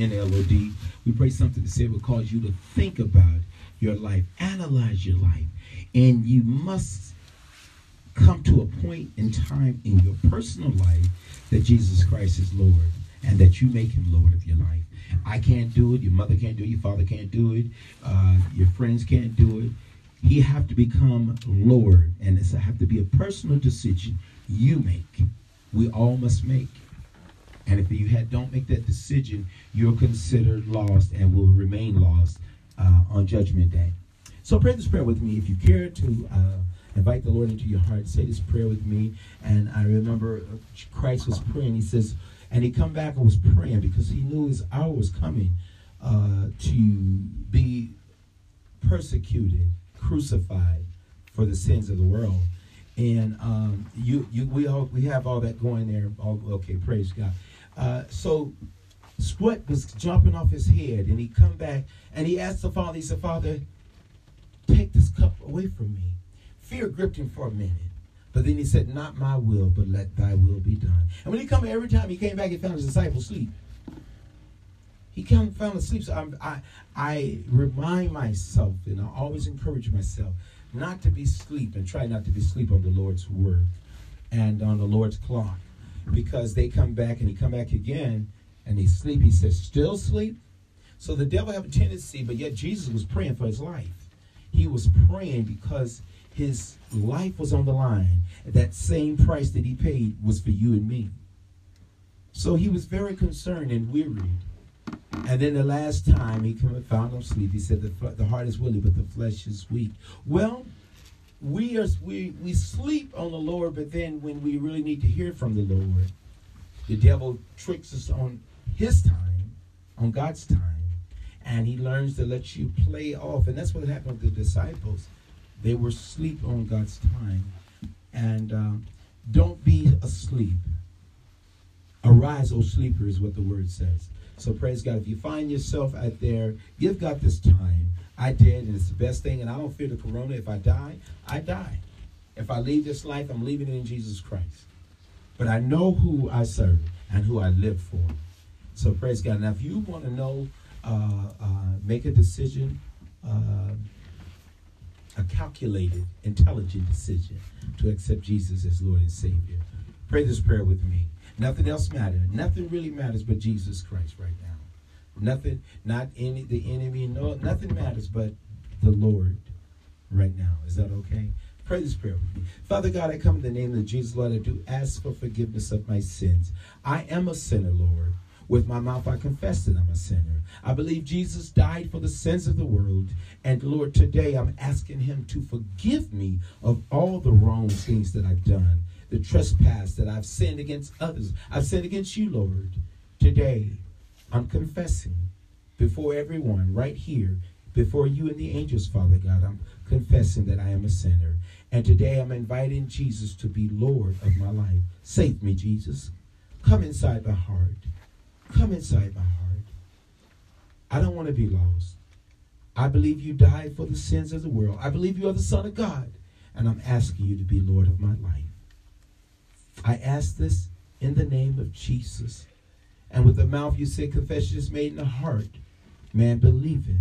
NLOD. We pray something to say will cause you to think about your life, analyze your life, and you must come to a point in time in your personal life that Jesus Christ is Lord and that you make him Lord of your life. I can't do it. Your mother can't do it. Your father can't do it. Uh, your friends can't do it. He have to become Lord, and it's have to be a personal decision you make. We all must make. And if you had, don't make that decision, you're considered lost and will remain lost uh, on Judgment Day. So pray this prayer with me. If you care to uh, invite the Lord into your heart, say this prayer with me. And I remember Christ was praying. He says, and he come back and was praying because he knew his hour was coming uh, to be persecuted, crucified for the sins of the world. And um, you, you, we all, we have all that going there. All, okay, praise God. Uh, so sweat was jumping off his head, and he come back and he asked the Father. He said, "Father, take this cup away from me." Fear gripped him for a minute. But then he said, Not my will, but let thy will be done. And when he come every time he came back, he found his disciples asleep. He came, found asleep. So I'm, I, I remind myself, and I always encourage myself, not to be sleep and try not to be sleep on the Lord's word and on the Lord's clock. Because they come back and he come back again and they sleep. He says, Still sleep? So the devil have a tendency, but yet Jesus was praying for his life. He was praying because his life was on the line. That same price that he paid was for you and me. So he was very concerned and weary. And then the last time he came and found him asleep, he said, the, the heart is willing, but the flesh is weak. Well, we are we we sleep on the Lord, but then when we really need to hear from the Lord, the devil tricks us on his time, on God's time, and he learns to let you play off. And that's what happened with the disciples. They were asleep on God's time. And uh, don't be asleep. Arise, O sleeper, is what the word says. So praise God. If you find yourself out there, give God this time. I did, and it's the best thing. And I don't fear the corona. If I die, I die. If I leave this life, I'm leaving it in Jesus Christ. But I know who I serve and who I live for. So praise God. Now, if you want to know, uh, uh, make a decision. Uh, a calculated, intelligent decision to accept Jesus as Lord and Savior. Pray this prayer with me. Nothing else matters. Nothing really matters but Jesus Christ right now. Nothing, not any the enemy, no, nothing matters but the Lord right now. Is that okay? Pray this prayer with me. Father God, I come in the name of Jesus, Lord. I do ask for forgiveness of my sins. I am a sinner, Lord. With my mouth, I confess that I'm a sinner. I believe Jesus died for the sins of the world. And Lord, today I'm asking Him to forgive me of all the wrong things that I've done, the trespass that I've sinned against others. I've sinned against you, Lord. Today, I'm confessing before everyone right here, before you and the angels, Father God, I'm confessing that I am a sinner. And today I'm inviting Jesus to be Lord of my life. Save me, Jesus. Come inside my heart. Come inside my heart. I don't want to be lost. I believe you died for the sins of the world. I believe you are the Son of God. And I'm asking you to be Lord of my life. I ask this in the name of Jesus. And with the mouth you say confession is made in the heart. Man believeth.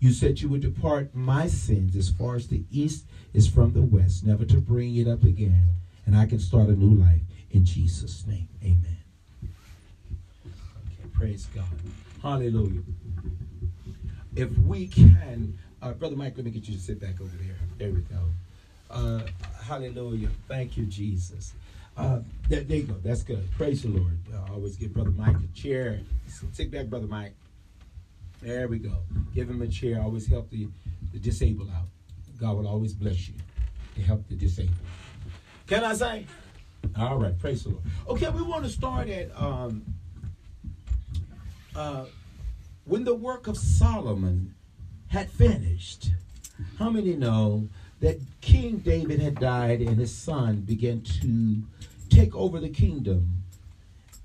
You said you would depart my sins as far as the east is from the west, never to bring it up again. And I can start a new life in Jesus' name. Amen. Praise God. Hallelujah. If we can, uh, Brother Mike, let me get you to sit back over there. There we go. Uh, hallelujah. Thank you, Jesus. Uh, there, there, you go. That's good. Praise the Lord. I always give Brother Mike a chair. Take back, Brother Mike. There we go. Give him a chair. Always help the, the disabled out. God will always bless you to help the disabled. Can I say? All right. Praise the Lord. Okay, we want to start at um, uh, when the work of Solomon had finished, how many know that King David had died and his son began to take over the kingdom?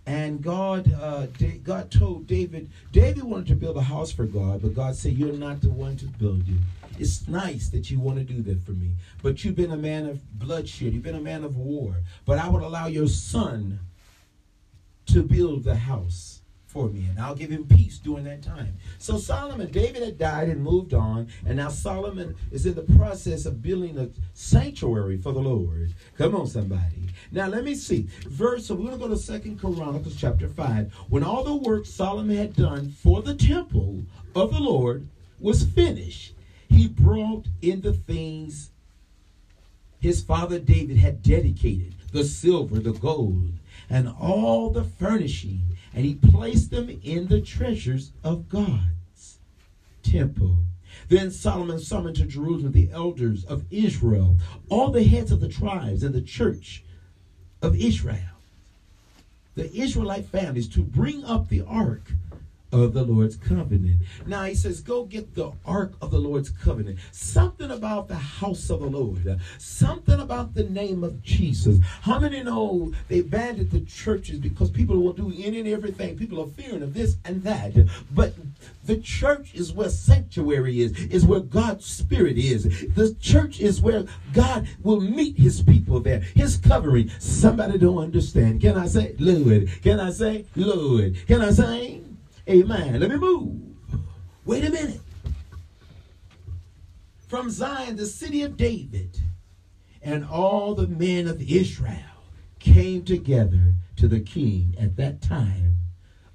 And God, uh, God told David, David wanted to build a house for God, but God said, "You're not the one to build it. It's nice that you want to do that for me, but you've been a man of bloodshed. You've been a man of war. But I would allow your son to build the house." For me, and I'll give him peace during that time. So Solomon, David had died and moved on, and now Solomon is in the process of building a sanctuary for the Lord. Come on, somebody. Now let me see. Verse, so we're to go to Second Chronicles chapter 5. When all the work Solomon had done for the temple of the Lord was finished, he brought in the things his father David had dedicated the silver, the gold, and all the furnishing and he placed them in the treasures of God's temple. Then Solomon summoned to Jerusalem the elders of Israel, all the heads of the tribes and the church of Israel, the Israelite families, to bring up the ark of the Lord's covenant. Now he says, Go get the ark of the Lord's covenant. Something about the house of the Lord, something about the name of Jesus. How many know they abandoned the churches because people will do any and everything? People are fearing of this and that. But the church is where sanctuary is, is where God's spirit is. The church is where God will meet his people there, his covering. Somebody don't understand. Can I say, Lord? Can I say, Lord? Can I say? Amen. Let me move. Wait a minute. From Zion, the city of David, and all the men of Israel came together to the king at that time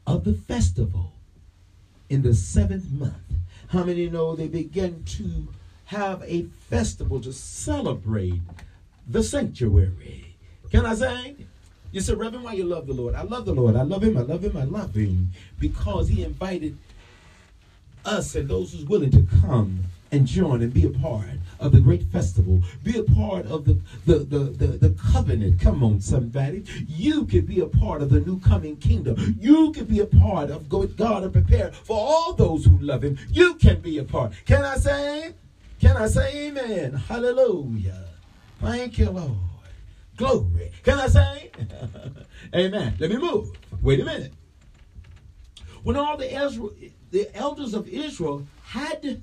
of the festival in the seventh month. How many know they began to have a festival to celebrate the sanctuary? Can I say? You said, Reverend, why you love the Lord? I love the Lord. I love him. I love him. I love him. Because he invited us and those who's willing to come and join and be a part of the great festival. Be a part of the, the, the, the, the covenant. Come on, somebody. You can be a part of the new coming kingdom. You can be a part of God and prepare for all those who love him. You can be a part. Can I say? Can I say amen? Hallelujah. Thank you, Lord. Glory. Can I say? Amen. Let me move. Wait a minute. When all the, Ezra, the elders of Israel had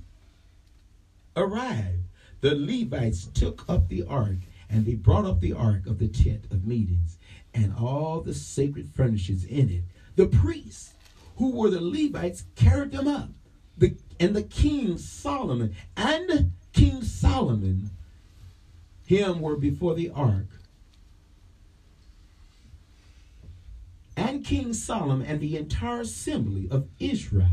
arrived, the Levites took up the ark and they brought up the ark of the tent of meetings and all the sacred furnishings in it. The priests, who were the Levites, carried them up. The, and the king Solomon and King Solomon, him were before the ark King Solomon and the entire assembly of Israel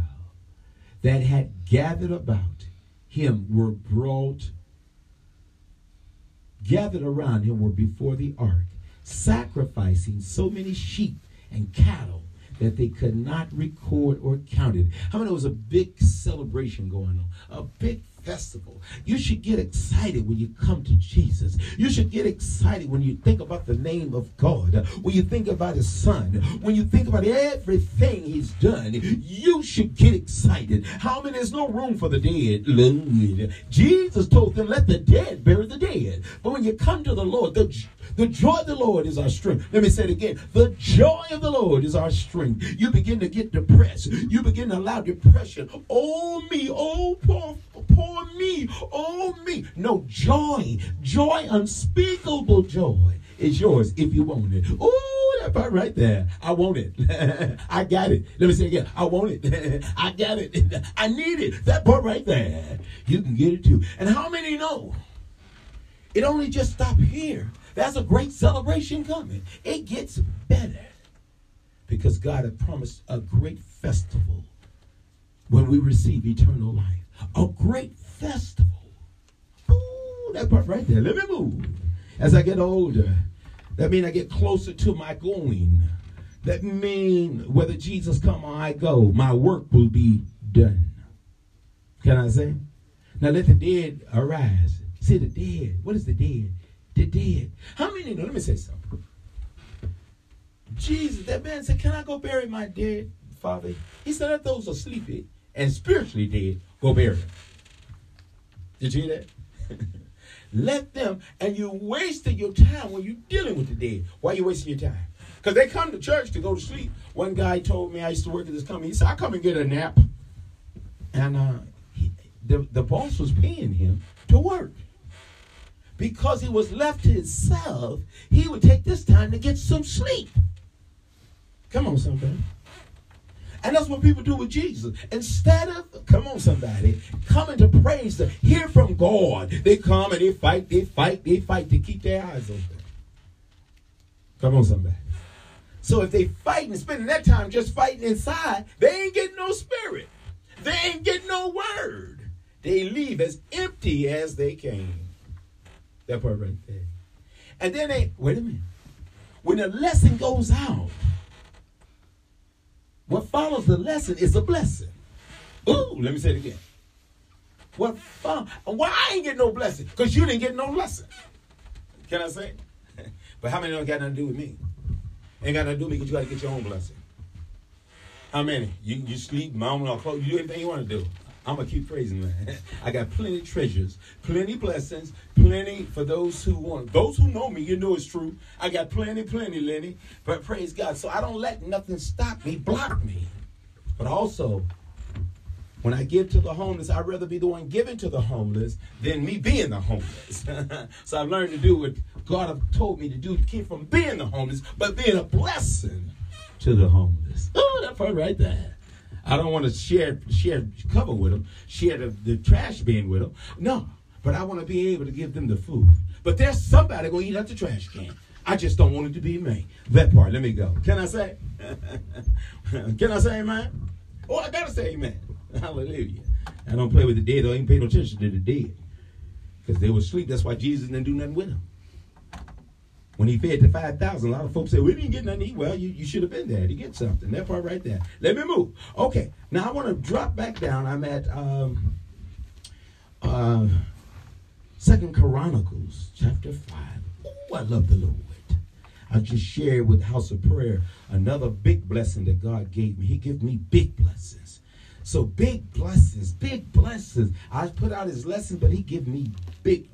that had gathered about him were brought, gathered around him were before the ark, sacrificing so many sheep and cattle that they could not record or count it. How many? There was a big celebration going on, a big festival. You should get excited when you come to Jesus. You should get excited when you think about the name of God, when you think about his son, when you think about everything he's done. You should get excited. How many? There's no room for the dead. Lord. Jesus told them, let the dead bury the dead. But when you come to the Lord, the the joy of the Lord is our strength. Let me say it again. The joy of the Lord is our strength. You begin to get depressed. You begin to allow depression. Oh me, oh poor, poor me, oh me. No joy, joy, unspeakable joy is yours if you want it. Oh, that part right there. I want it. I got it. Let me say it again. I want it. I got it. I need it. That part right there. You can get it too. And how many know? It only just stopped here. There's a great celebration coming. It gets better because God had promised a great festival when we receive eternal life. A great festival. Ooh, that part right there. Let me move. As I get older, that means I get closer to my going. That means whether Jesus come or I go, my work will be done. Can I say? Now let the dead arise. See the dead. What is the dead? The dead. How many know? Let me say something. Jesus, that man said, Can I go bury my dead father? He said, Let those who are sleepy and spiritually dead go bury them. Did you hear that? Let them, and you wasted your time when you're dealing with the dead. Why are you wasting your time? Because they come to church to go to sleep. One guy told me I used to work at this company. He said, I come and get a nap. And uh, he, the, the boss was paying him to work because he was left to himself, he would take this time to get some sleep. Come on, somebody. And that's what people do with Jesus. Instead of, come on, somebody, coming to praise, to hear from God, they come and they fight, they fight, they fight to keep their eyes open. Come on, somebody. So if they fighting, spending that time just fighting inside, they ain't getting no spirit. They ain't getting no word. They leave as empty as they came. That part right there. And then they, wait a minute. When the lesson goes out, what follows the lesson is a blessing. Ooh, let me say it again. What? Why I ain't getting no blessing? Because you didn't get no lesson. Can I say? but how many don't got nothing to do with me? Ain't got nothing to do with me because you got to get your own blessing. How many? You, you sleep, mom, or clothes, you do anything you want to do. I'm gonna keep praising man. I got plenty treasures, plenty blessings, plenty for those who want. Those who know me, you know it's true. I got plenty, plenty, Lenny. But praise God. So I don't let nothing stop me, block me. But also, when I give to the homeless, I'd rather be the one giving to the homeless than me being the homeless. so I've learned to do what God have told me to do to keep from being the homeless, but being a blessing to the homeless. Oh, that part right there. I don't want to share share cover with them, share the, the trash bin with them. No, but I want to be able to give them the food. But there's somebody going to eat out the trash can. I just don't want it to be me. That part, let me go. Can I say? Can I say amen? Oh, I gotta say amen. Hallelujah. I don't play with the dead. I ain't pay no attention to the dead. Because they were asleep. That's why Jesus didn't do nothing with them. When he fed the 5,000, a lot of folks said, we didn't get nothing to eat. Well, you, you should have been there to get something. That part right there. Let me move. Okay. Now I want to drop back down. I'm at um, uh, Second Chronicles chapter 5. Oh, I love the Lord. I just shared with House of Prayer another big blessing that God gave me. He gave me big blessings. So big blessings, big blessings. I put out his lesson, but he gave me big,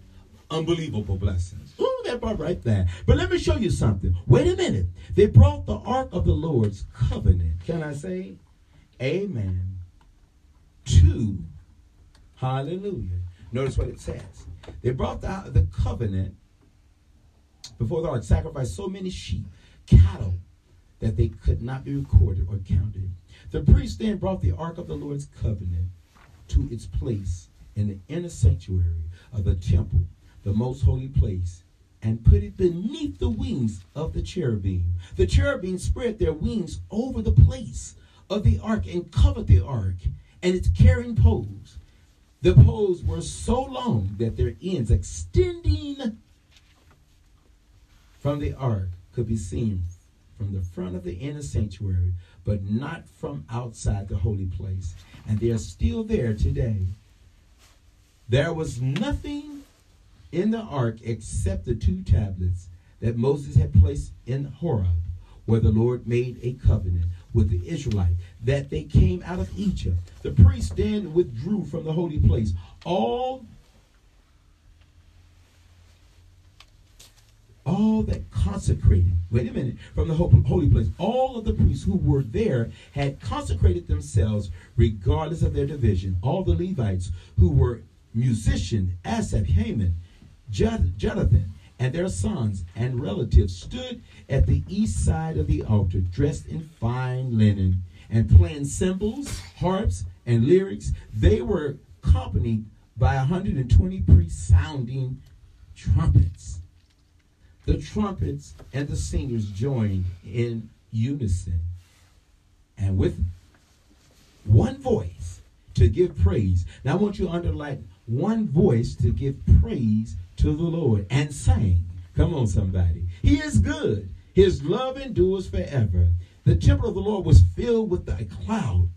unbelievable blessings. Ooh, that part right there. But let me show you something. Wait a minute. They brought the ark of the Lord's covenant. Can I say? Amen. To hallelujah. Notice what it says. They brought the, the covenant before the ark, sacrificed so many sheep, cattle, that they could not be recorded or counted. The priest then brought the ark of the Lord's covenant to its place in the inner sanctuary of the temple, the most holy place, and put it beneath the wings of the cherubim. The cherubim spread their wings over the place of the ark and covered the ark and its carrying poles. The poles were so long that their ends extending from the ark could be seen from the front of the inner sanctuary, but not from outside the holy place. And they are still there today. There was nothing in the ark except the two tablets that Moses had placed in Horeb, where the Lord made a covenant with the Israelite that they came out of Egypt. The priest then withdrew from the holy place. All all that consecrated, wait a minute, from the holy place, all of the priests who were there had consecrated themselves regardless of their division. All the Levites who were musicians, Asaph, Heman, Jonathan, and their sons and relatives stood at the east side of the altar, dressed in fine linen and playing cymbals, harps, and lyrics. They were accompanied by 120 priests sounding trumpets. The trumpets and the singers joined in unison and with one voice to give praise. Now I want you to underline one voice to give praise to the Lord and sang. Come on, somebody. He is good. His love endures forever. The temple of the Lord was filled with a cloud,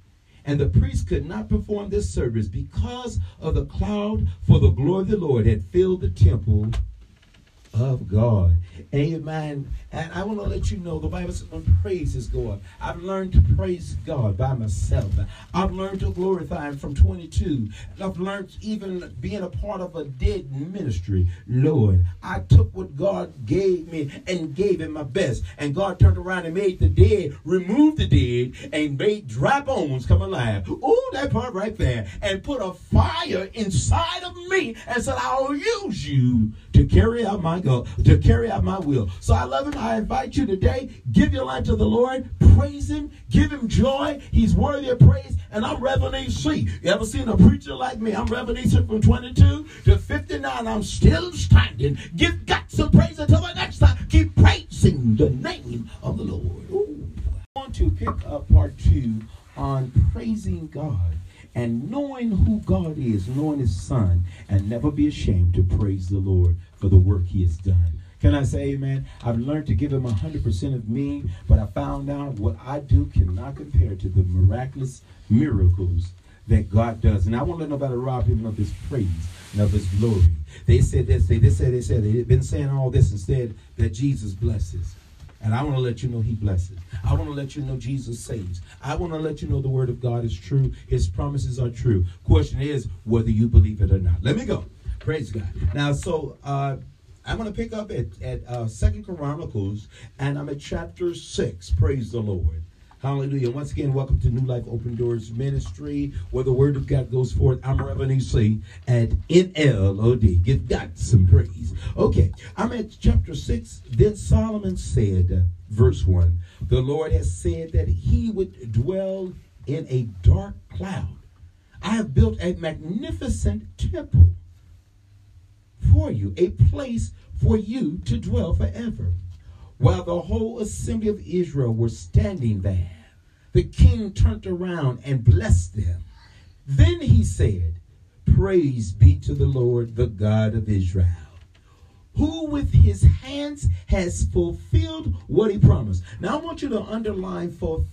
and the priests could not perform this service because of the cloud, for the glory of the Lord had filled the temple of God. Amen. And I want to let you know the Bible says when praises go up. I've learned to praise God by myself. I've learned to glorify Him from 22. I've learned even being a part of a dead ministry. Lord, I took what God gave me and gave Him my best. And God turned around and made the dead, removed the dead, and made dry bones come alive. Oh, that part right there. And put a fire inside of me and said, I'll use you to carry out my goal, to carry out my will. So I love him. I invite you today, give your life to the Lord. praise him, give him joy. He's worthy of praise. And I'm Reverend C. You ever seen a preacher like me? I'm C from 22 to 59. I'm still standing. Give God some praise until the next time. Keep praising the name of the Lord. Ooh. I want to pick up part two on praising God and knowing who God is, knowing his son, and never be ashamed to praise the Lord for the work he has done. Can I say amen? I've learned to give him 100% of me, but I found out what I do cannot compare to the miraculous miracles that God does. And I won't let nobody rob him of his praise and of his glory. They said this, they, they said, they said, they've been saying all this instead that Jesus blesses. And I want to let you know he blesses. I want to let you know Jesus saves. I want to let you know the word of God is true. His promises are true. Question is whether you believe it or not. Let me go. Praise God. Now, so uh, I'm going to pick up at, at uh, Second Chronicles, and I'm at chapter 6. Praise the Lord. Hallelujah. Once again, welcome to New Life Open Doors Ministry, where the word of God goes forth. I'm Reverend C at NLOD. Give God some praise. Okay, I'm at chapter 6. Then Solomon said, verse 1, the Lord has said that he would dwell in a dark cloud. I have built a magnificent temple you, a place for you to dwell forever. While the whole assembly of Israel were standing there, the king turned around and blessed them. Then he said, Praise be to the Lord, the God of Israel who with his hands has fulfilled what he promised. Now I want you to underline fulfilled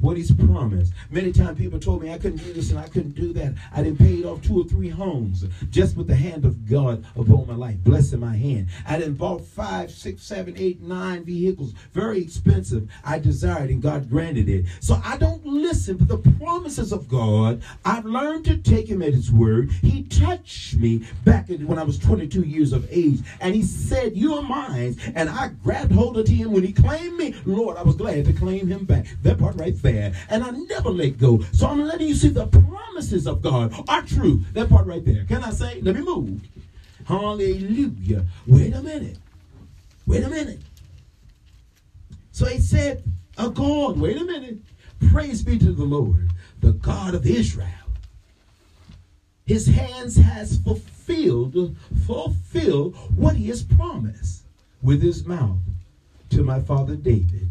what he's promised. Many times people told me I couldn't do this and I couldn't do that. I didn't pay off two or three homes just with the hand of God upon my life, blessing my hand. I didn't bought five, six, seven, eight, nine vehicles, very expensive. I desired and God granted it. So I don't listen to the promises of God. I've learned to take him at his word. He touched me back when I was 22 years of age and he said, You are mine. And I grabbed hold of him when he claimed me. Lord, I was glad to claim him back. That part right there. And I never let go. So I'm letting you see the promises of God are true. That part right there. Can I say? Let me move. Hallelujah. Wait a minute. Wait a minute. So he said, A God, wait a minute. Praise be to the Lord, the God of Israel. His hands has fulfilled fulfilled, what he has promised with his mouth to my father David.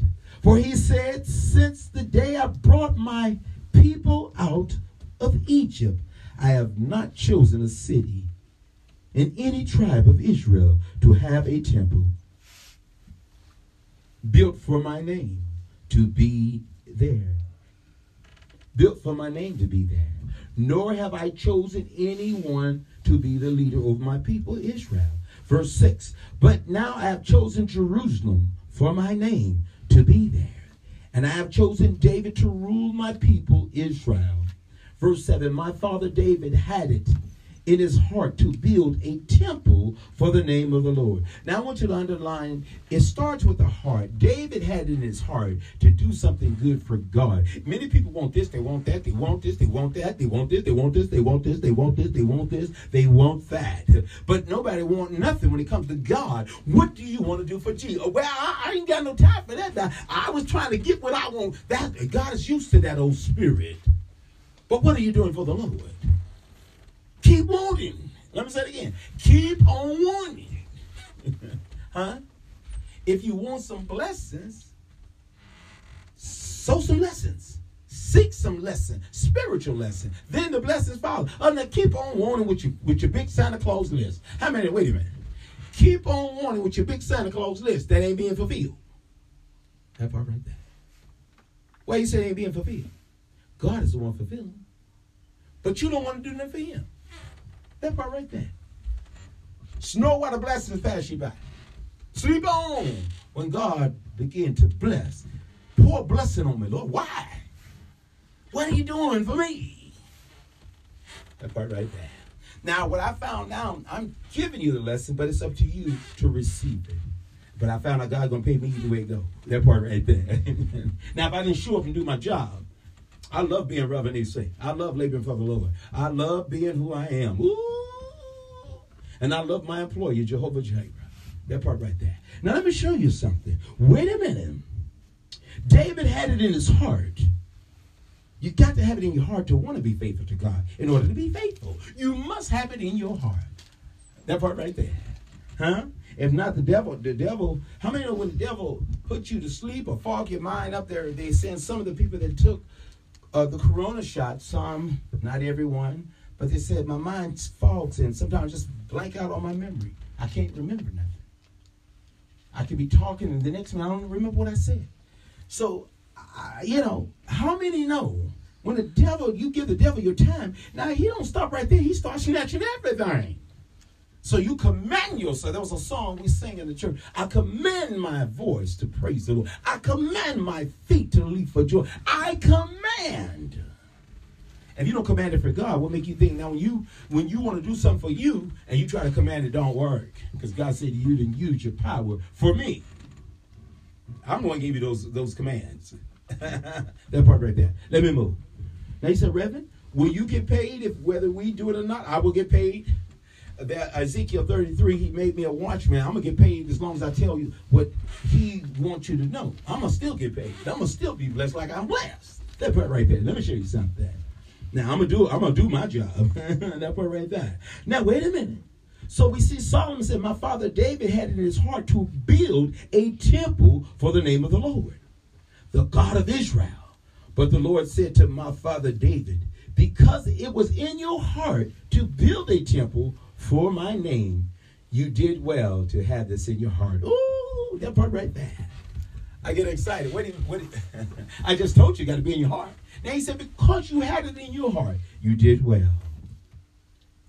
For he said, Since the day I brought my people out of Egypt, I have not chosen a city in any tribe of Israel to have a temple built for my name to be there. Built for my name to be there. Nor have I chosen anyone to be the leader over my people Israel. Verse 6 But now I have chosen Jerusalem for my name to be there, and I have chosen David to rule my people Israel. Verse 7 My father David had it in his heart to build a temple for the name of the Lord. Now I want you to underline it starts with the heart. David had in his heart to do something good for God. Many people want this, they want that, they want this, they want that, they want this, they want this, they want this, they want this, they want this, they want that. But nobody want nothing when it comes to God. What do you want to do for Jesus? Well, I, I ain't got no time for that. I was trying to get what I want. That God is used to that old spirit. But what are you doing for the Lord? Keep wanting. Let me say it again. Keep on wanting. huh? If you want some blessings, sow some lessons. Seek some lesson, spiritual lesson. Then the blessings follow. Oh, now keep on wanting with your with your big Santa Claus list. How many? Wait a minute. Keep on wanting with your big Santa Claus list that ain't being fulfilled. That part right there. Why you say it ain't being fulfilled? God is the one fulfilling. But you don't want to do nothing for him. That part right there. Snow while the blessings you by. Sleep on when God began to bless. Pour blessing on me, Lord. Why? What are you doing for me? That part right there. Now, what I found out, I'm giving you the lesson, but it's up to you to receive it. But I found out God's gonna pay me either way it go. That part right there. now, if I didn't show up and do my job, I love being Reverend EC. I love laboring for the Lord. I love being who I am. Ooh. And I love my employer, Jehovah Jireh. That part right there. Now let me show you something. Wait a minute. David had it in his heart. You got to have it in your heart to want to be faithful to God. In order to be faithful, you must have it in your heart. That part right there. Huh? If not the devil, the devil, how many know when the devil put you to sleep or fog your mind up there, they send some of the people that took uh, the corona shot, some, not everyone, but they said my mind fogs and sometimes just blank out on my memory. I can't remember nothing. I could be talking and the next minute I don't remember what I said. So, I, you know, how many know when the devil, you give the devil your time, now he don't stop right there. He starts snatching everything. So you command yourself. There was a song we sing in the church. I command my voice to praise the Lord. I command my feet to leap for joy. I command. And if you don't command it for God, what make you think now when you when you want to do something for you and you try to command it, don't work? Because God said you didn't use your power for me. I'm going to give you those those commands. that part right there. Let me move. Now you said, Reverend, will you get paid if whether we do it or not? I will get paid that Ezekiel 33, he made me a watchman. I'm gonna get paid as long as I tell you what he wants you to know. I'm gonna still get paid. I'm gonna still be blessed like I'm blessed. That part right there. Let me show you something. Now I'm gonna do I'm gonna do my job. that part right there. Now wait a minute. So we see Solomon said, My father David had in his heart to build a temple for the name of the Lord, the God of Israel. But the Lord said to my father David, Because it was in your heart to build a temple for my name, you did well to have this in your heart. Ooh, that part right there. I get excited. What, what, I just told you, you got to be in your heart. Now he said, because you had it in your heart, you did well.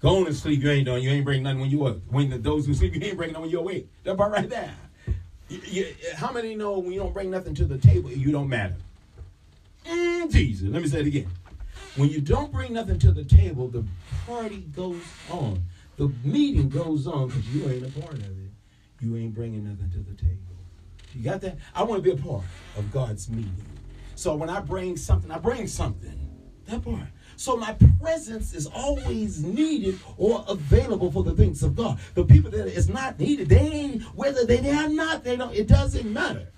Go on to sleep, you ain't done. You ain't bring nothing when you up. When the, those who sleep, you ain't bringing nothing when you're awake. That part right there. You, you, how many know when you don't bring nothing to the table, you don't matter? Mm, Jesus. Let me say it again. When you don't bring nothing to the table, the party goes on. The meeting goes on because you ain't a part of it. You ain't bringing nothing to the table. You got that? I want to be a part of God's meeting. So when I bring something, I bring something. That part. So my presence is always needed or available for the things of God. The people that is not needed, they ain't whether they, they are not, they don't. It doesn't matter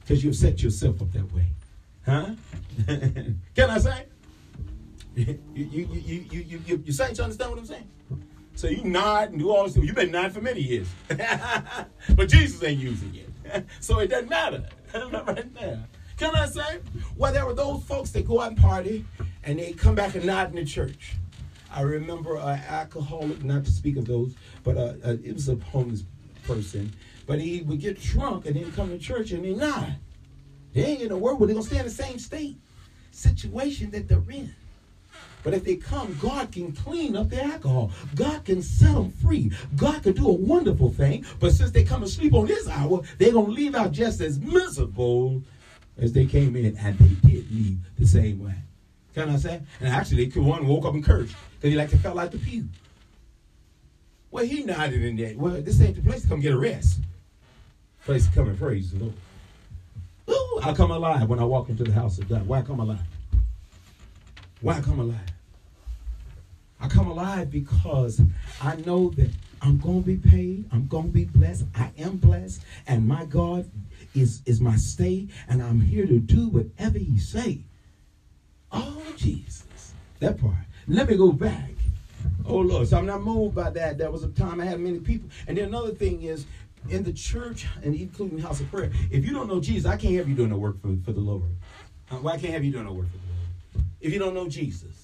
because you've set yourself up that way, huh? Can I say? you, you, you, you, you, you, you saints understand what I'm saying? So you nod and do all this. You've been nodding for many years. but Jesus ain't using it. so it doesn't matter. right there. Can I say? Well, there were those folks that go out and party and they come back and nod in the church. I remember an alcoholic, not to speak of those, but uh, uh, it was a homeless person. But he would get drunk and then come to church and they nod. They ain't in the world, but they're going to stay in the same state, situation that they're in. But if they come, God can clean up their alcohol. God can set them free. God can do a wonderful thing. But since they come to sleep on this hour, they're going to leave out just as miserable as they came in. And they did leave the same way. Can I say? And actually, one woke up and cursed because he like to fell out the pew. Well, he nodded in that. Well, this ain't the place to come get a rest. Place to come and praise the Lord. Ooh, I come alive when I walk into the house of God. Why come alive? Why come alive? I come alive because I know that I'm going to be paid. I'm going to be blessed. I am blessed. And my God is, is my stay. And I'm here to do whatever he say. Oh, Jesus. That part. Let me go back. Oh, Lord. So I'm not moved by that. That was a time I had many people. And then another thing is, in the church, and including house of prayer, if you don't know Jesus, I can't have you doing no work for, for the Lord. Uh, why can't have you doing no work for the Lord? If you don't know Jesus.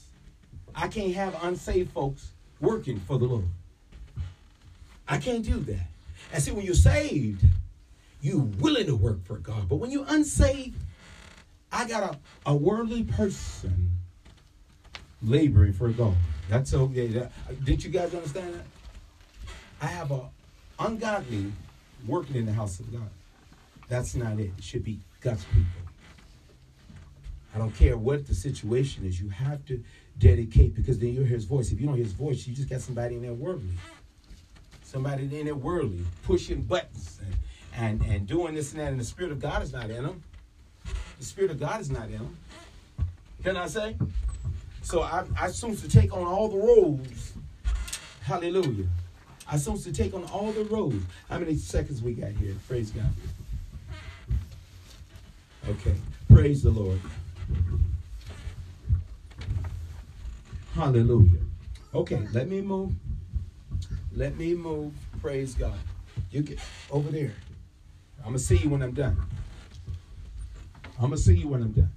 I can't have unsaved folks working for the Lord. I can't do that. And see, when you're saved, you're willing to work for God. But when you're unsaved, I got a, a worldly person laboring for God. That's okay. That, did you guys understand that? I have a ungodly working in the house of God. That's not it. It should be God's people. I don't care what the situation is. You have to dedicate because then you'll hear his voice. If you don't hear his voice, you just got somebody in there worldly. Somebody in there worldly, pushing buttons and, and, and doing this and that, and the Spirit of God is not in them. The Spirit of God is not in them. Can I say? So I, I assume to take on all the roles. Hallelujah. I assume to take on all the roles. How many seconds we got here? Praise God. Okay. Praise the Lord. Hallelujah. Okay, let me move. Let me move. Praise God. You get over there. I'm gonna see you when I'm done. I'm gonna see you when I'm done.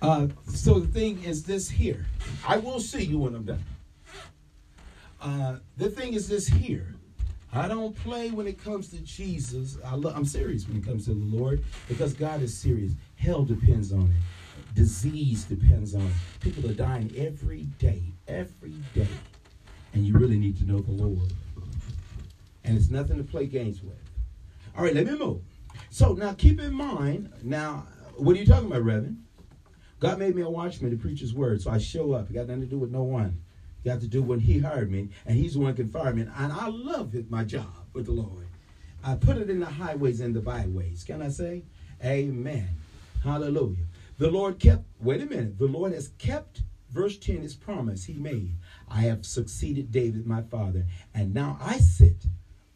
Uh, so the thing is this here. I will see you when I'm done. Uh, the thing is this here. I don't play when it comes to Jesus. I am serious when it comes to the Lord because God is serious. Hell depends on it. Disease depends on. People are dying every day, every day. And you really need to know the Lord. And it's nothing to play games with. All right, let me move. So now keep in mind, now, what are you talking about, Reverend? God made me a watchman to preach his word, so I show up. It got nothing to do with no one. It got to do when he hired me, and he's the one can fire me. And I love it, my job with the Lord. I put it in the highways and the byways. Can I say? Amen. Hallelujah. The Lord kept, wait a minute, the Lord has kept, verse 10, his promise he made. I have succeeded David, my father, and now I sit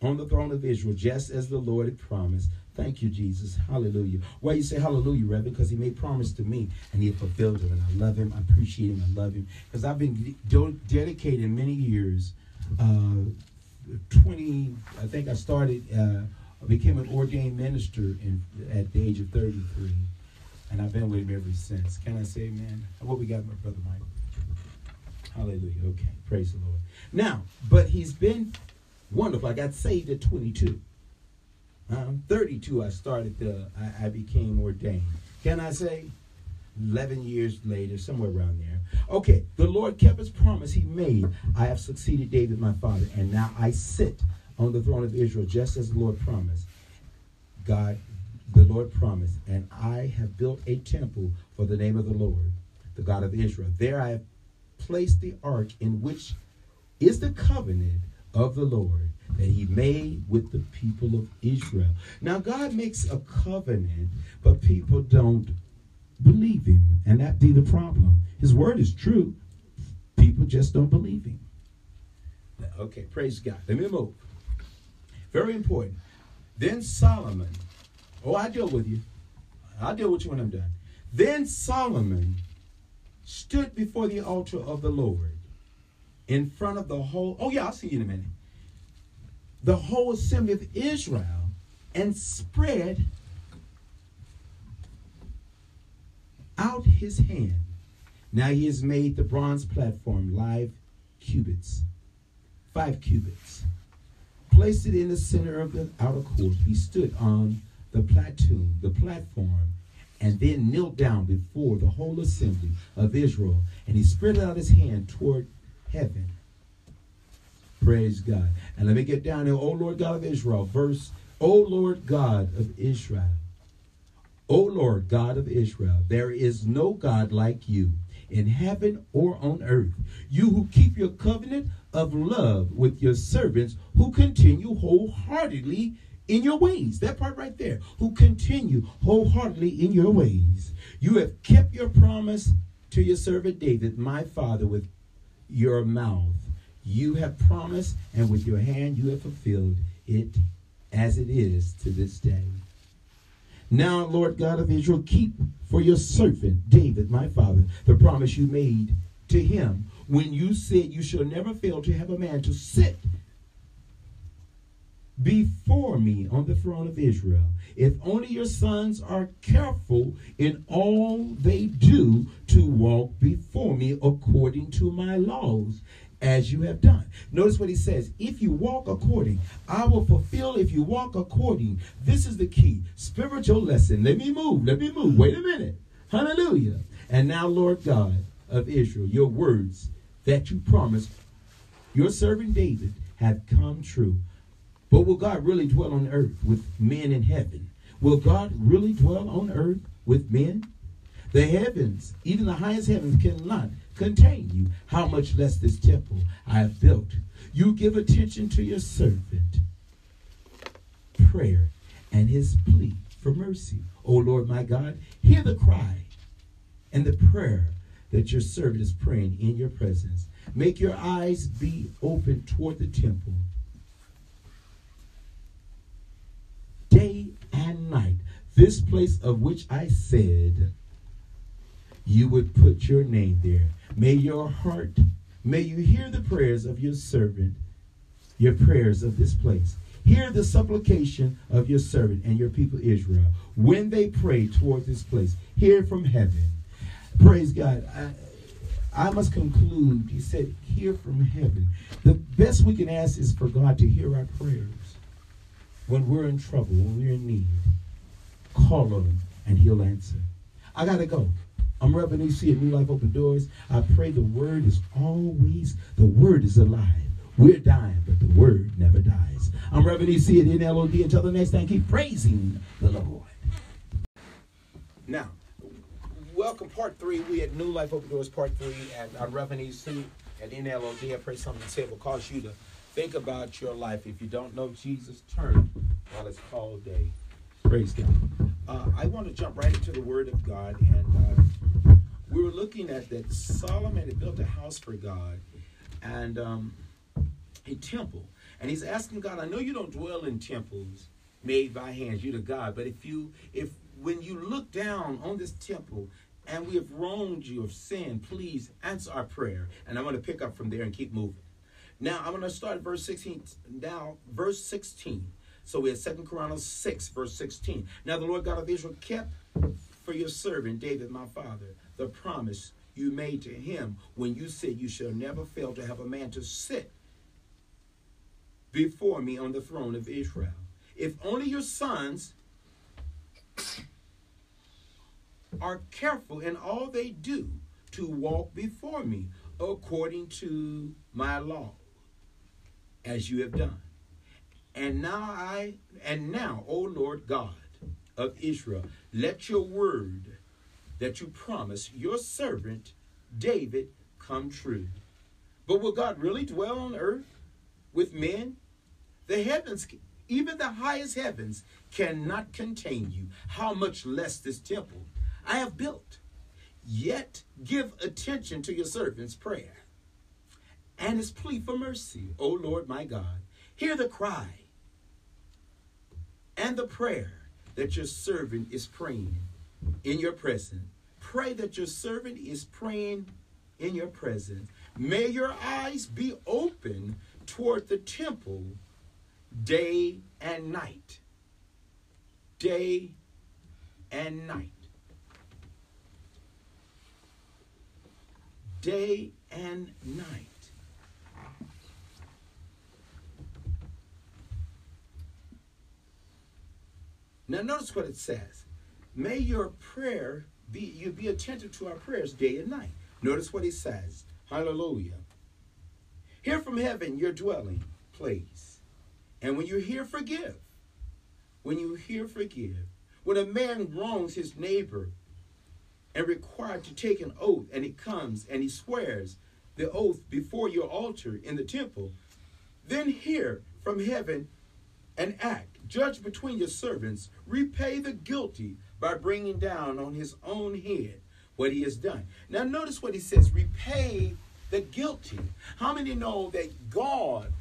on the throne of Israel, just as the Lord had promised. Thank you, Jesus. Hallelujah. Why you say hallelujah, Reverend? Because he made promise to me and he fulfilled it. And I love him. I appreciate him. I love him. Because I've been de- dedicated many years. Uh, 20, I think I started, uh, became an ordained minister in, at the age of 33. And I've been with him ever since. Can I say amen? What we got, my brother Mike? Hallelujah. Okay. Praise the Lord. Now, but he's been wonderful. I got saved at 22. I'm 32. I started the, I, I became ordained. Can I say 11 years later, somewhere around there. Okay, the Lord kept his promise he made. I have succeeded David, my father, and now I sit on the throne of Israel, just as the Lord promised. God, the Lord promised, and I have built a temple for the name of the Lord, the God of Israel. There I have placed the ark in which is the covenant of the Lord that he made with the people of Israel. Now, God makes a covenant, but people don't believe him. And that be the problem. His word is true. People just don't believe him. Okay, praise God. Let me move. Very important. Then Solomon, oh, I deal with you. I'll deal with you when I'm done. Then Solomon stood before the altar of the Lord in front of the whole. Oh, yeah, I'll see you in a minute the whole assembly of Israel and spread out his hand. Now he has made the bronze platform live cubits, five cubits. Placed it in the center of the outer court. He stood on the platoon, the platform, and then knelt down before the whole assembly of Israel. And he spread out his hand toward heaven Praise God. And let me get down here. O Lord God of Israel, verse, O Lord God of Israel. O Lord God of Israel, there is no God like you in heaven or on earth. You who keep your covenant of love with your servants who continue wholeheartedly in your ways. That part right there. Who continue wholeheartedly in your ways. You have kept your promise to your servant David, my father, with your mouth you have promised, and with your hand you have fulfilled it as it is to this day. Now, Lord God of Israel, keep for your servant David, my father, the promise you made to him when you said you shall never fail to have a man to sit before me on the throne of Israel. If only your sons are careful in all they do to walk before me according to my laws as you have done. Notice what he says. If you walk according, I will fulfill if you walk according. This is the key. Spiritual lesson. Let me move. Let me move. Wait a minute. Hallelujah. And now, Lord God of Israel, your words that you promised your servant David have come true. But will God really dwell on earth with men in heaven? Will God really dwell on earth with men? The heavens, even the highest heavens, cannot contain you. How much less this temple I have built. You give attention to your servant. Prayer and his plea for mercy. O Lord my God, hear the cry and the prayer that your servant is praying in your presence. Make your eyes be open toward the temple day and night. This place of which I said you would put your name there. May your heart, may you hear the prayers of your servant, your prayers of this place. Hear the supplication of your servant and your people Israel when they pray toward this place. Hear from heaven. Praise God. I, I must conclude. He said, Hear from heaven. The best we can ask is for God to hear our prayers when we're in trouble, when we're in need. Call on him and he'll answer. I got to go. I'm Reverend EC at New Life Open Doors. I pray the word is always, the word is alive. We're dying, but the word never dies. I'm Reverend EC at NLOD. Until the next time, keep praising the Lord. Now, welcome part three. We at New Life Open Doors part three, and I'm Reverend EC at NLOD. I pray something to say will cause you to think about your life. If you don't know Jesus, turn while it's called day. Praise God. Uh, I want to jump right into the Word of God, and uh, we were looking at that Solomon had built a house for God, and um, a temple, and he's asking God. I know you don't dwell in temples made by hands, you to God, but if you, if when you look down on this temple and we have wronged you of sin, please answer our prayer. And I'm going to pick up from there and keep moving. Now I'm going to start verse 16. Now, verse 16. So we have Second Chronicles 6, verse 16. Now the Lord God of Israel kept for your servant David, my father, the promise you made to him when you said, You shall never fail to have a man to sit before me on the throne of Israel. If only your sons are careful in all they do to walk before me according to my law, as you have done. And now I and now, O Lord God of Israel, let your word that you promised your servant David come true. But will God really dwell on earth with men? The heavens, even the highest heavens, cannot contain you. How much less this temple I have built? Yet give attention to your servant's prayer and his plea for mercy, O Lord my God. Hear the cry and the prayer that your servant is praying in your presence. Pray that your servant is praying in your presence. May your eyes be open toward the temple day and night. Day and night. Day and night. Now notice what it says. May your prayer be you be attentive to our prayers day and night. Notice what he says. Hallelujah. Hear from heaven your dwelling place. And when you hear, forgive. When you hear, forgive. When a man wrongs his neighbor and required to take an oath, and he comes and he swears the oath before your altar in the temple, then hear from heaven and act Judge between your servants, repay the guilty by bringing down on his own head what he has done. Now, notice what he says repay the guilty. How many know that God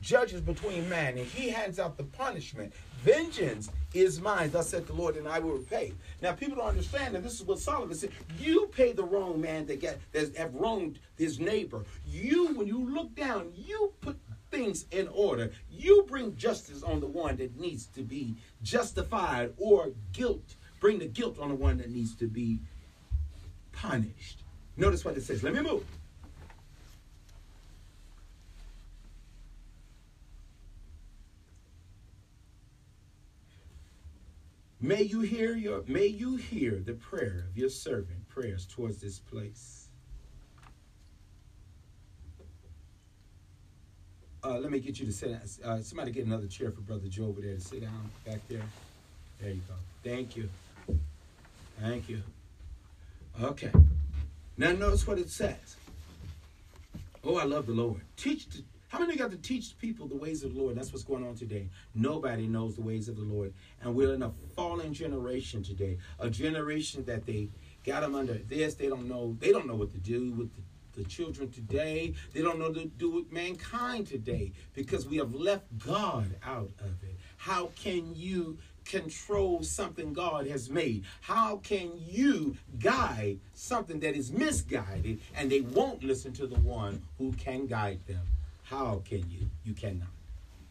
judges between man and he hands out the punishment? Vengeance is mine, thus said the Lord, and I will repay. Now, people don't understand that this is what Solomon said. You pay the wrong man that get that have wronged his neighbor. You, when you look down, you put things in order. You bring justice on the one that needs to be justified or guilt. Bring the guilt on the one that needs to be punished. Notice what it says. Let me move. May you hear your may you hear the prayer of your servant prayers towards this place. Uh, let me get you to sit. Uh, somebody get another chair for Brother Joe over there to sit down back there. There you go. Thank you. Thank you. Okay. Now notice what it says. Oh, I love the Lord. Teach. The, how many got to teach people the ways of the Lord? That's what's going on today. Nobody knows the ways of the Lord, and we're in a fallen generation today. A generation that they got them under this. They don't know. They don't know what to do with the the children today. They don't know what to do with mankind today because we have left God out of it. How can you control something God has made? How can you guide something that is misguided and they won't listen to the one who can guide them? How can you? You cannot.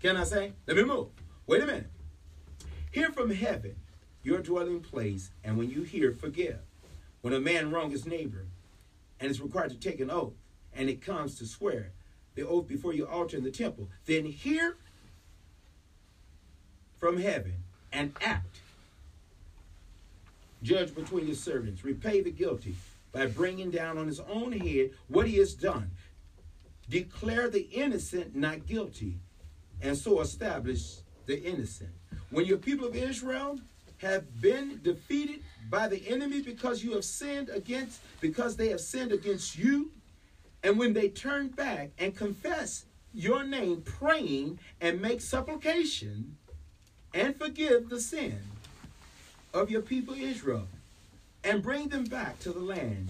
Can I say? Let me move. Wait a minute. Hear from heaven your dwelling place, and when you hear, forgive. When a man wrong his neighbor and is required to take an oath, and it comes to swear the oath before your altar in the temple, then hear from heaven and act. Judge between your servants, repay the guilty by bringing down on his own head what he has done. Declare the innocent not guilty, and so establish the innocent. When your people of Israel have been defeated by the enemy because you have sinned against, because they have sinned against you, and when they turn back and confess your name, praying and make supplication, and forgive the sin of your people Israel and bring them back to the land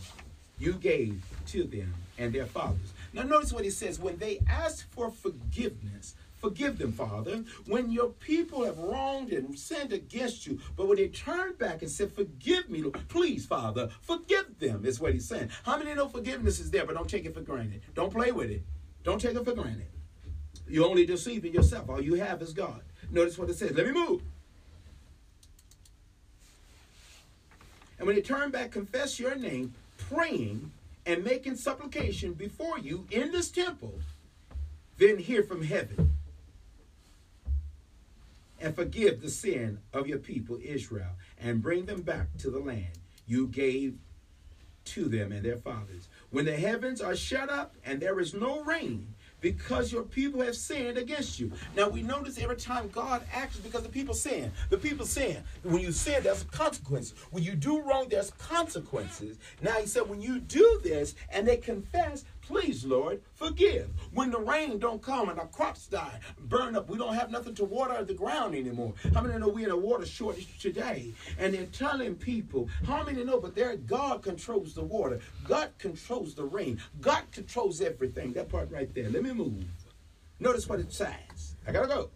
you gave to them and their fathers. Now, notice what he says when they ask for forgiveness, forgive them, Father. When your people have wronged and sinned against you, but when they turn back and say, Forgive me, Lord, please, Father, forgive them, is what he's saying. How many know forgiveness is there, but don't take it for granted? Don't play with it. Don't take it for granted. You're only deceiving yourself. All you have is God. Notice what it says. Let me move. And when they turn back, confess your name, praying and making supplication before you in this temple, then hear from heaven and forgive the sin of your people Israel and bring them back to the land you gave to them and their fathers. When the heavens are shut up and there is no rain, because your people have sinned against you. Now we notice every time God acts because the people sin. The people sin. When you sin, there's consequences. When you do wrong, there's consequences. Now he said, when you do this and they confess, please, Lord, forgive. When the rain don't come and our crops die, burn up, we don't have nothing to water the ground anymore. How many know we're in a water shortage today? And they're telling people, how many know, but their God controls the water. God controls the rain. God controls everything. That part right there. Let me move. Notice what it says. I gotta go.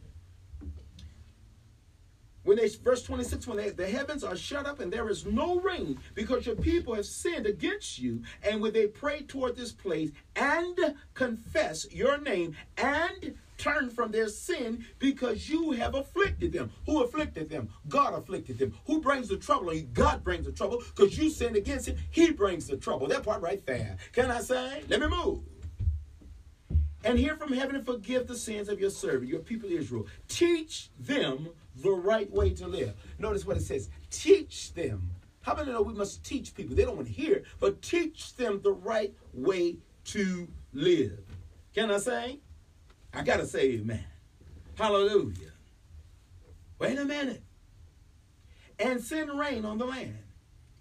When they, verse 26, when they, the heavens are shut up and there is no rain because your people have sinned against you, and when they pray toward this place and confess your name and turn from their sin because you have afflicted them. Who afflicted them? God afflicted them. Who brings the trouble? God brings the trouble because you sinned against him. He brings the trouble. That part right there. Can I say? Let me move and hear from heaven and forgive the sins of your servant, your people Israel. Teach them the right way to live. Notice what it says teach them. How many know we must teach people? They don't want to hear, but teach them the right way to live. Can I say? I got to say amen. Hallelujah. Wait a minute. And send rain on the land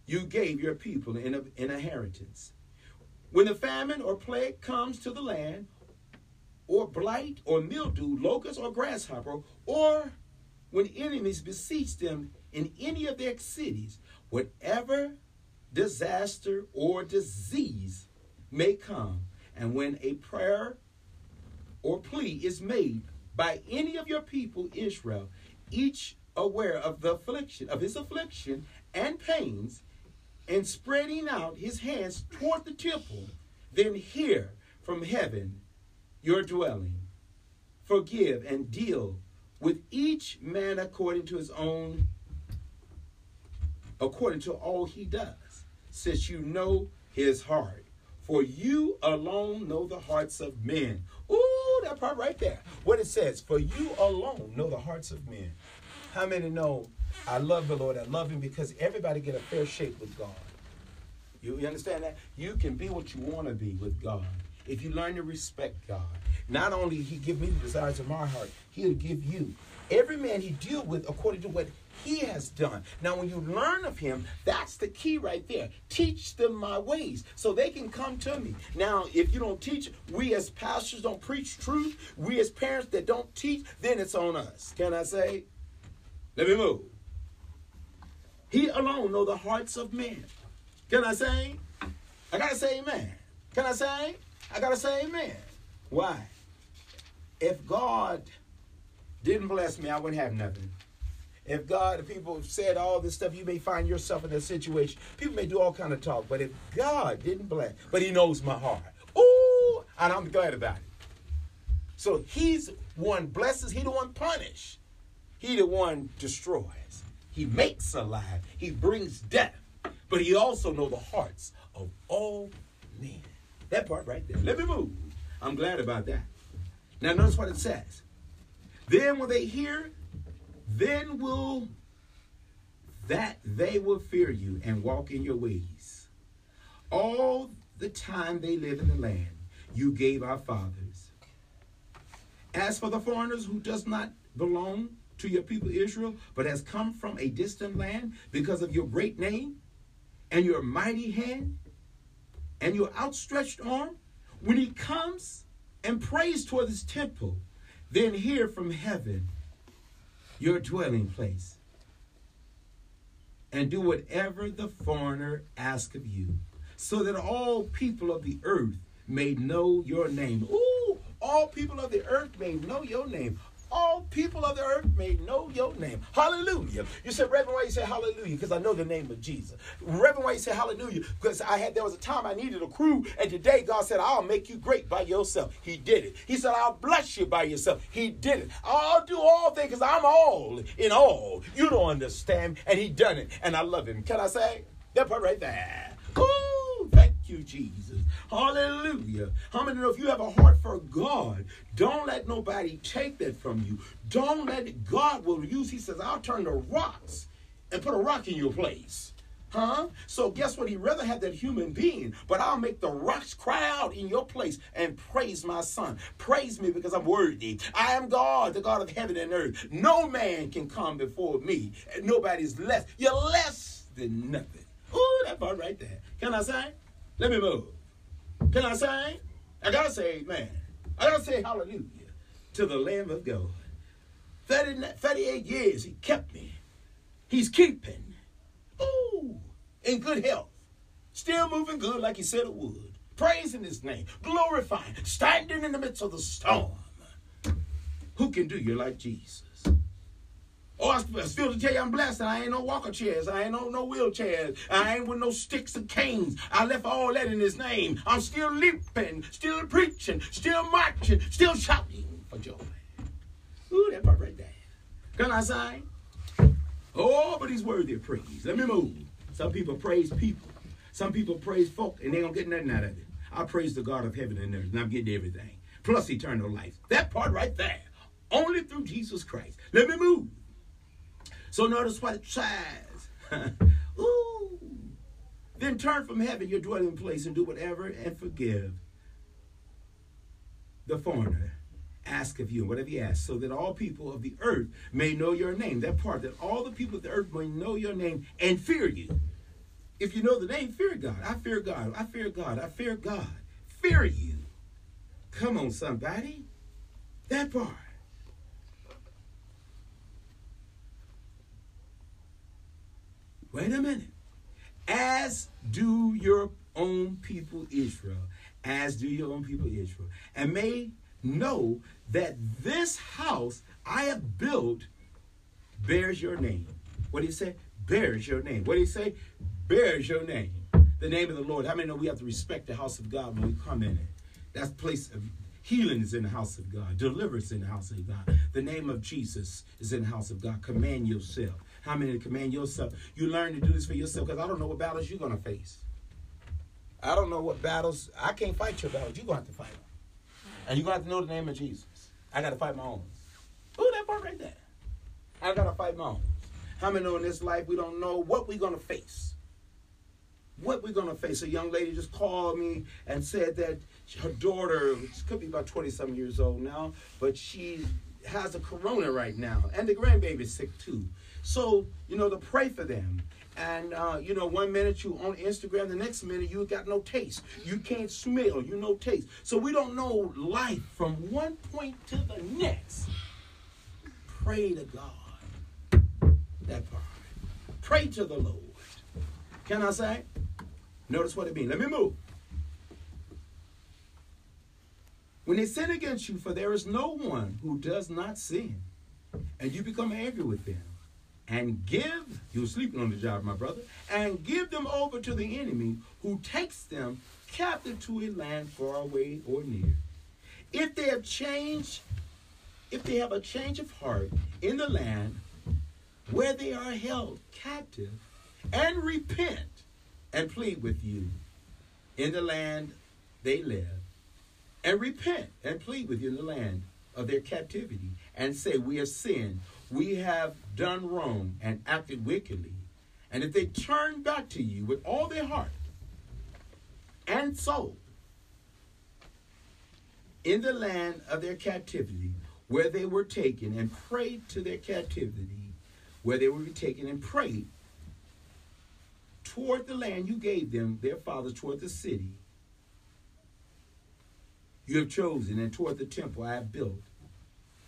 you gave your people in, a, in inheritance. When the famine or plague comes to the land, or blight or mildew, locust or grasshopper, or when enemies besiege them in any of their cities, whatever disaster or disease may come, and when a prayer or plea is made by any of your people Israel, each aware of the affliction of his affliction and pains, and spreading out his hands toward the temple, then hear from heaven your dwelling. Forgive and deal with each man according to his own, according to all he does, since you know his heart. For you alone know the hearts of men. Ooh, that part right there. What it says, for you alone know the hearts of men. How many know I love the Lord? I love him because everybody get a fair shake with God. You, you understand that? You can be what you want to be with God if you learn to respect God, not only he give me the desires of my heart, he'll give you. Every man he deal with according to what he has done. Now, when you learn of him, that's the key right there. Teach them my ways so they can come to me. Now, if you don't teach, we as pastors don't preach truth, we as parents that don't teach, then it's on us. Can I say? Let me move. He alone know the hearts of men. Can I say? I gotta say amen. Can I say? I got to say amen. Why? If God didn't bless me, I wouldn't have nothing. if God, if people said all this stuff, you may find yourself in a situation. People may do all kind of talk, but if God didn't bless, but He knows my heart. Ooh, and I'm glad about it. So He's one blesses, He the one punish. He the one destroys. He makes alive. He brings death. But He also know the hearts of all men. That part right there. Let me move. I'm glad about that. Now notice what it says. Then will they hear then will that they will fear you and walk in your ways. All the time they live in the land you gave our fathers. As for the foreigners who does not belong to your people Israel, but has come from a distant land because of your great name and your mighty hand and your outstretched arm, when he comes and praise toward his temple, then hear from heaven your dwelling place, and do whatever the foreigner asks of you, so that all people of the earth may know your name. Ooh, all people of the earth may know your name all people of the earth may know your name. Hallelujah. You said, Reverend, why you say hallelujah? Because I know the name of Jesus. Reverend, why you say hallelujah? Because I had there was a time I needed a crew, and today God said, I'll make you great by yourself. He did it. He said, I'll bless you by yourself. He did it. I'll do all things because I'm all in all. You don't understand. And he done it. And I love him. Can I say? That part right there. Ooh, you, Jesus. Hallelujah. How many know if you have a heart for God, don't let nobody take that from you. Don't let God will use, he says, I'll turn the rocks and put a rock in your place. Huh? So guess what? He'd rather have that human being, but I'll make the rocks cry out in your place and praise my son. Praise me because I'm worthy. I am God, the God of heaven and earth. No man can come before me. Nobody's less. You're less than nothing. Ooh, that part right there. Can I say? Let me move. Can I say? I gotta say amen. I gotta say hallelujah to the Lamb of God. 30, 38 years he kept me. He's keeping. Ooh, in good health. Still moving good like he said it would. Praising his name. Glorifying. Standing in the midst of the storm. Who can do you like Jesus? Oh, I still to tell you I'm blessed. and I ain't no walker chairs. I ain't no no wheelchairs. I ain't with no sticks and canes. I left all that in his name. I'm still leaping, still preaching, still marching, still shouting for joy. Ooh, that part right there. Can I sing? Oh, but he's worthy of praise. Let me move. Some people praise people. Some people praise folk, and they don't get nothing out of it. I praise the God of heaven and earth, and I'm getting everything. Plus eternal life. That part right there. Only through Jesus Christ. Let me move. So notice what it says. Ooh. Then turn from heaven your dwelling place and do whatever and forgive the foreigner ask of you, whatever he asks, so that all people of the earth may know your name. That part, that all the people of the earth may know your name and fear you. If you know the name, fear God. I fear God. I fear God. I fear God. Fear you. Come on, somebody. That part. Wait a minute. As do your own people Israel, as do your own people Israel, and may know that this house I have built bears your name. What do you say? Bears your name. What do you say? Bears your name. The name of the Lord. How many know we have to respect the house of God when we come in it? That's place of healing is in the house of God. Deliverance in the house of God. The name of Jesus is in the house of God. Command yourself. How many to command yourself? You learn to do this for yourself because I don't know what battles you're going to face. I don't know what battles. I can't fight your battles. You're going to have to fight them. And you're going to have to know the name of Jesus. I got to fight my own. Ooh, that part right there. I got to fight my own. How many know in this life we don't know what we're going to face? What we're going to face. A young lady just called me and said that her daughter, she could be about 20 some years old now, but she has a corona right now. And the grandbaby's sick too. So, you know, to pray for them. And, uh, you know, one minute you on Instagram, the next minute you got no taste. You can't smell, you no taste. So we don't know life from one point to the next. Pray to God. That part. Pray to the Lord. Can I say? Notice what it means. Let me move. When they sin against you, for there is no one who does not sin, and you become angry with them and give, you were sleeping on the job, my brother, and give them over to the enemy who takes them captive to a land far away or near. If they have changed, if they have a change of heart in the land where they are held captive, and repent and plead with you in the land they live, and repent and plead with you in the land of their captivity, and say, We have sinned, we have done wrong, and acted wickedly. And if they turn back to you with all their heart and soul in the land of their captivity, where they were taken, and prayed to their captivity, where they were taken and prayed toward the land you gave them, their fathers, toward the city you have chosen, and toward the temple I have built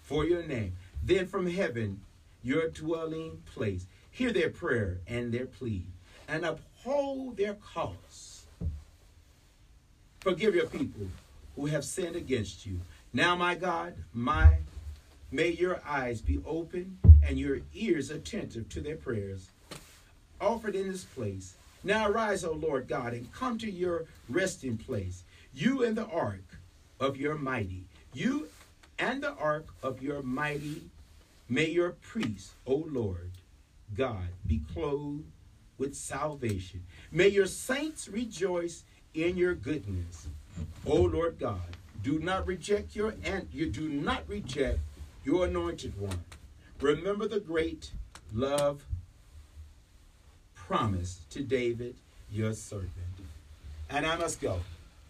for your name. Then from heaven, your dwelling place, hear their prayer and their plea, and uphold their cause. Forgive your people who have sinned against you. Now, my God, my may your eyes be open and your ears attentive to their prayers offered in this place. Now arise, O Lord God, and come to your resting place, you and the ark of your mighty, you and the ark of your mighty. May your priests, O Lord God, be clothed with salvation. May your saints rejoice in your goodness. O Lord God, do not reject your and you do not reject your anointed one. Remember the great love promised to David, your servant. And I must go.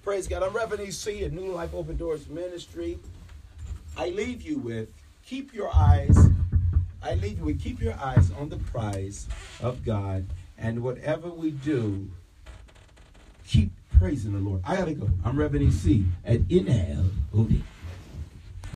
Praise God. I'm Reverend E.C. at New Life Open Doors Ministry. I leave you with keep your eyes, I leave you with keep your eyes on the prize of God. And whatever we do, keep praising the Lord. I gotta go. I'm Reverend E.C. at Inhale OD.